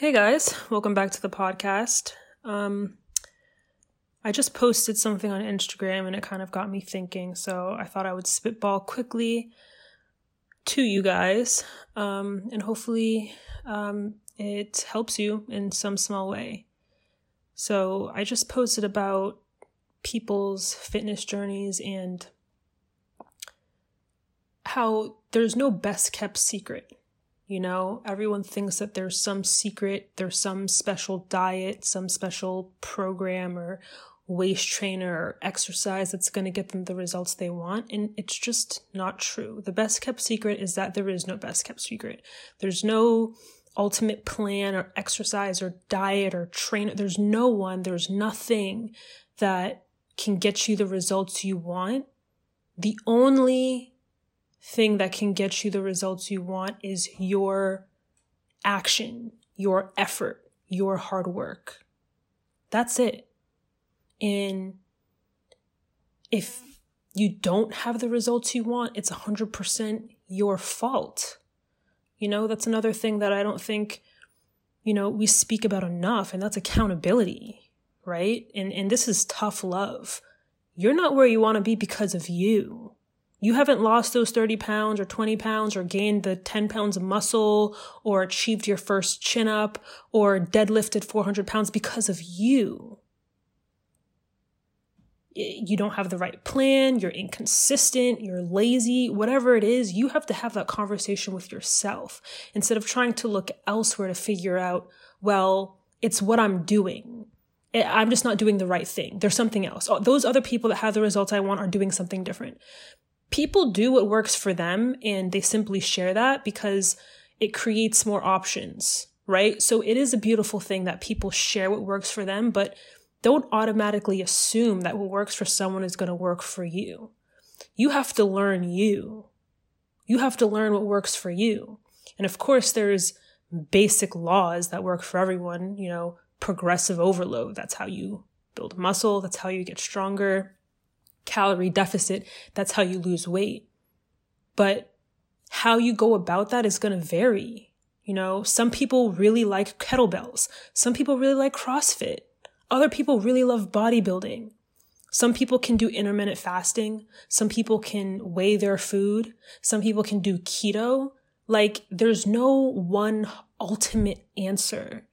Hey guys, welcome back to the podcast. Um, I just posted something on Instagram and it kind of got me thinking, so I thought I would spitball quickly to you guys, um, and hopefully um, it helps you in some small way. So I just posted about people's fitness journeys and how there's no best kept secret you know, everyone thinks that there's some secret, there's some special diet, some special program or waist trainer or exercise that's going to get them the results they want. And it's just not true. The best kept secret is that there is no best kept secret. There's no ultimate plan or exercise or diet or trainer. There's no one, there's nothing that can get you the results you want. The only thing that can get you the results you want is your action, your effort, your hard work. That's it. And if you don't have the results you want, it's 100% your fault. You know, that's another thing that I don't think, you know, we speak about enough, and that's accountability, right? And, and this is tough love. You're not where you want to be because of you. You haven't lost those 30 pounds or 20 pounds or gained the 10 pounds of muscle or achieved your first chin up or deadlifted 400 pounds because of you. You don't have the right plan, you're inconsistent, you're lazy, whatever it is, you have to have that conversation with yourself instead of trying to look elsewhere to figure out, well, it's what I'm doing. I'm just not doing the right thing. There's something else. Those other people that have the results I want are doing something different people do what works for them and they simply share that because it creates more options, right? So it is a beautiful thing that people share what works for them, but don't automatically assume that what works for someone is going to work for you. You have to learn you. You have to learn what works for you. And of course, there's basic laws that work for everyone, you know, progressive overload. That's how you build muscle. That's how you get stronger calorie deficit. That's how you lose weight. But how you go about that is going to vary. You know, some people really like kettlebells. Some people really like CrossFit. Other people really love bodybuilding. Some people can do intermittent fasting. Some people can weigh their food. Some people can do keto. Like, there's no one ultimate answer.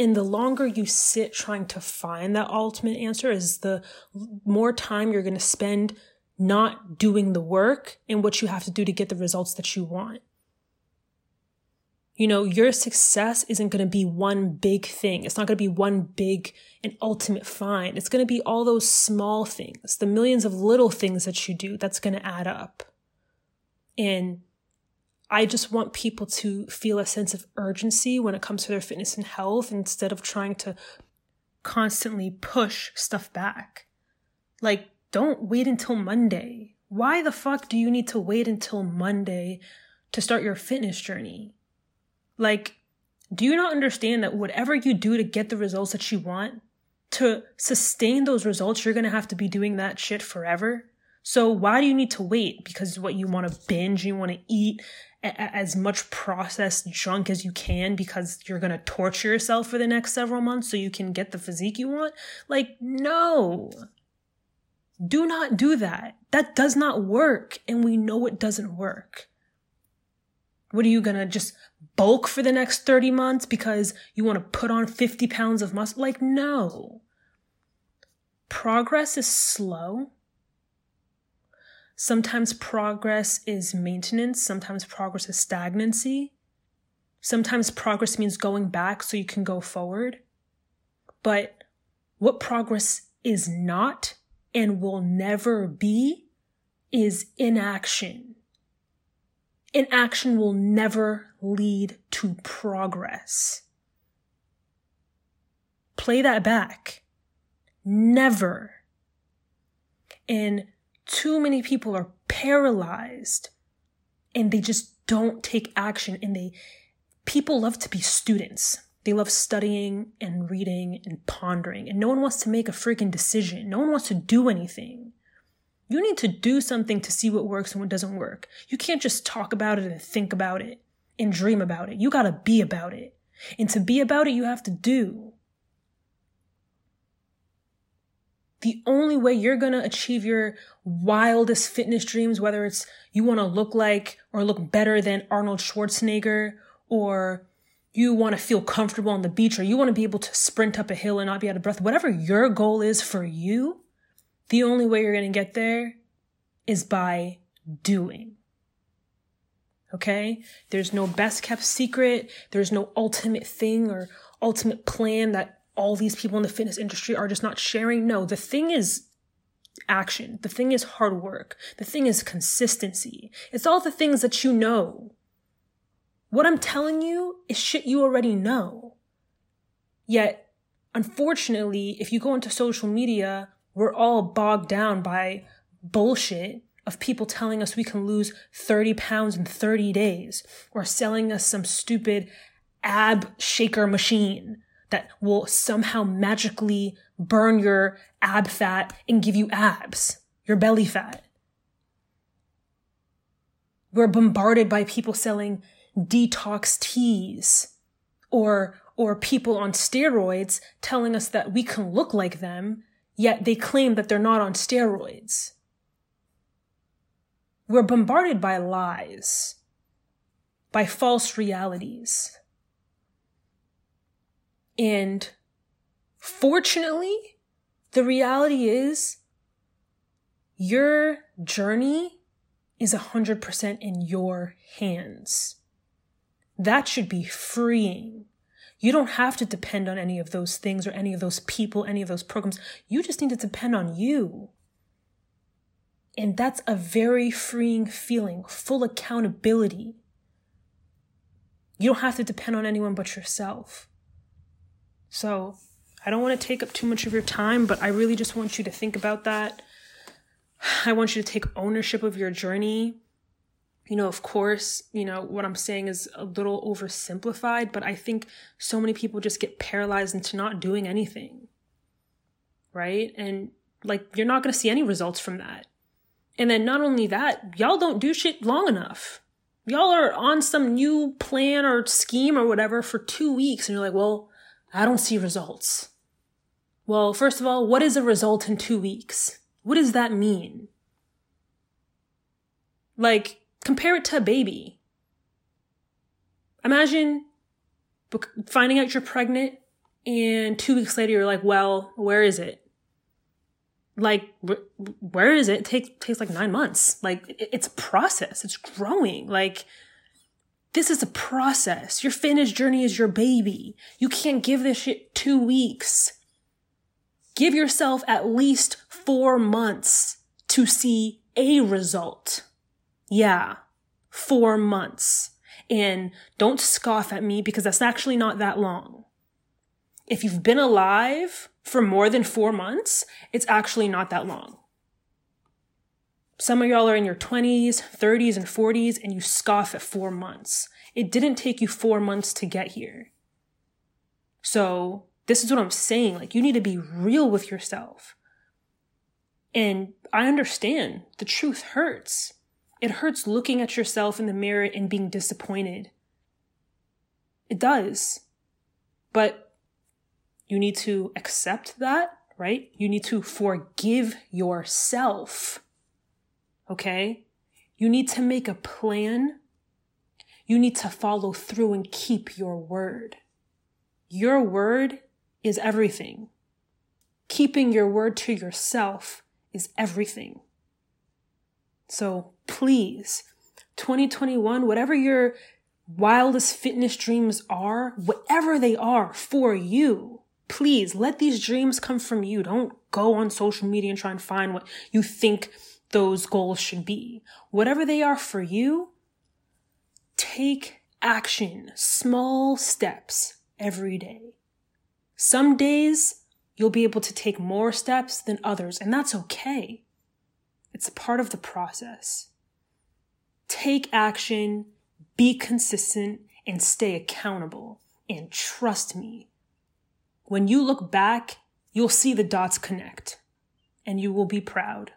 And the longer you sit trying to find that ultimate answer is the more time you're going to spend not doing the work and what you have to do to get the results that you want. You know, your success isn't going to be one big thing. It's not going to be one big and ultimate find. It's going to be all those small things, the millions of little things that you do that's going to add up. And I just want people to feel a sense of urgency when it comes to their fitness and health instead of trying to constantly push stuff back. Like, don't wait until Monday. Why the fuck do you need to wait until Monday to start your fitness journey? Like, do you not understand that whatever you do to get the results that you want, to sustain those results, you're gonna have to be doing that shit forever? So why do you need to wait? Because what you want to binge, you want to as much processed junk as you can because you're going to torture yourself for the next several months so you can get the physique you want? Like, no. Do not do that. That does not work. And we know it doesn't work. What are you going to just bulk for the next 30 months because you want to put on 50 pounds of muscle? Like, no. Progress is slow Sometimes progress is maintenance, sometimes progress is stagnancy. Sometimes progress means going back so you can go forward. But what progress is not and will never be is inaction. Inaction will never lead to progress. Play that back. Never. And too many people are paralyzed and they just don't take action and they people love to be students. They love studying and reading and pondering and no one wants to make a freaking decision. No one wants to do anything. You need to do something to see what works and what doesn't work. You can't just talk about it and think about it and dream about it. You got to be about it. And to be about it, you have to do. The only way you're going to achieve your wildest fitness dreams, whether it's you want to look like or look better than Arnold Schwarzenegger, or you want to feel comfortable on the beach, or you want to be able to sprint up a hill and not be out of breath, whatever your goal is for you, the only way you're going to get there is by doing. Okay? There's no best kept secret. There's no ultimate thing or ultimate plan that all these people in the fitness industry are just not sharing. No, the thing is action. The thing is hard work. The thing is consistency. It's all the things that you know. What I'm telling you is shit you already know. Yet, unfortunately, if you go into social media, we're all bogged down by bullshit of people telling us we can lose 30 pounds in 30 days or selling us some stupid ab shaker machine that will somehow magically burn your ab fat and give you abs, your belly fat. We're bombarded by people selling detox teas or or people on steroids telling us that we can look like them, yet they claim that they're not on steroids. We're bombarded by lies, by false realities. And fortunately, the reality is your journey is 100% in your hands. That should be freeing. You don't have to depend on any of those things or any of those people, any of those programs. You just need to depend on you. And that's a very freeing feeling, full accountability. You don't have to depend on anyone but yourself. So, I don't want to take up too much of your time, but I really just want you to think about that. I want you to take ownership of your journey. You know, of course, you know, what I'm saying is a little oversimplified, but I think so many people just get paralyzed into not doing anything. Right? And like, you're not going to see any results from that. And then not only that, y'all don't do shit long enough. Y'all are on some new plan or scheme or whatever for two weeks and you're like, well, I don't see results. Well, first of all, what is a result in two weeks? What does that mean? Like, compare it to a baby. Imagine finding out you're pregnant and two weeks later you're like, well, where is it? like where is it? it takes takes like nine months like it's a process it's growing like this is a process. Your fitness journey is your baby. You can't give this shit two weeks. Give yourself at least four months to see a result. Yeah four months. And don't scoff at me because that's actually not that long. If you've been alive for more than four months, it's actually not that long. Some of y'all are in your 20s, 30s, and 40s, and you scoff at four months. It didn't take you four months to get here. So, this is what I'm saying. Like, you need to be real with yourself. And I understand the truth hurts. It hurts looking at yourself in the mirror and being disappointed. It does. But you need to accept that, right? You need to forgive yourself. Okay? You need to make a plan. You need to follow through and keep your word. Your word is everything. Keeping your word to yourself is everything. So please, 2021, whatever your wildest fitness dreams are, whatever they are for you, please let these dreams come from you. Don't go on social media and try and find what you think those goals should be. Whatever they are for you, take action, small steps every day. Some days you'll be able to take more steps than others, and that's okay. It's a part of the process. Take action, be consistent, and stay accountable. And trust me, when you look back, you'll see the dots connect and you will be proud.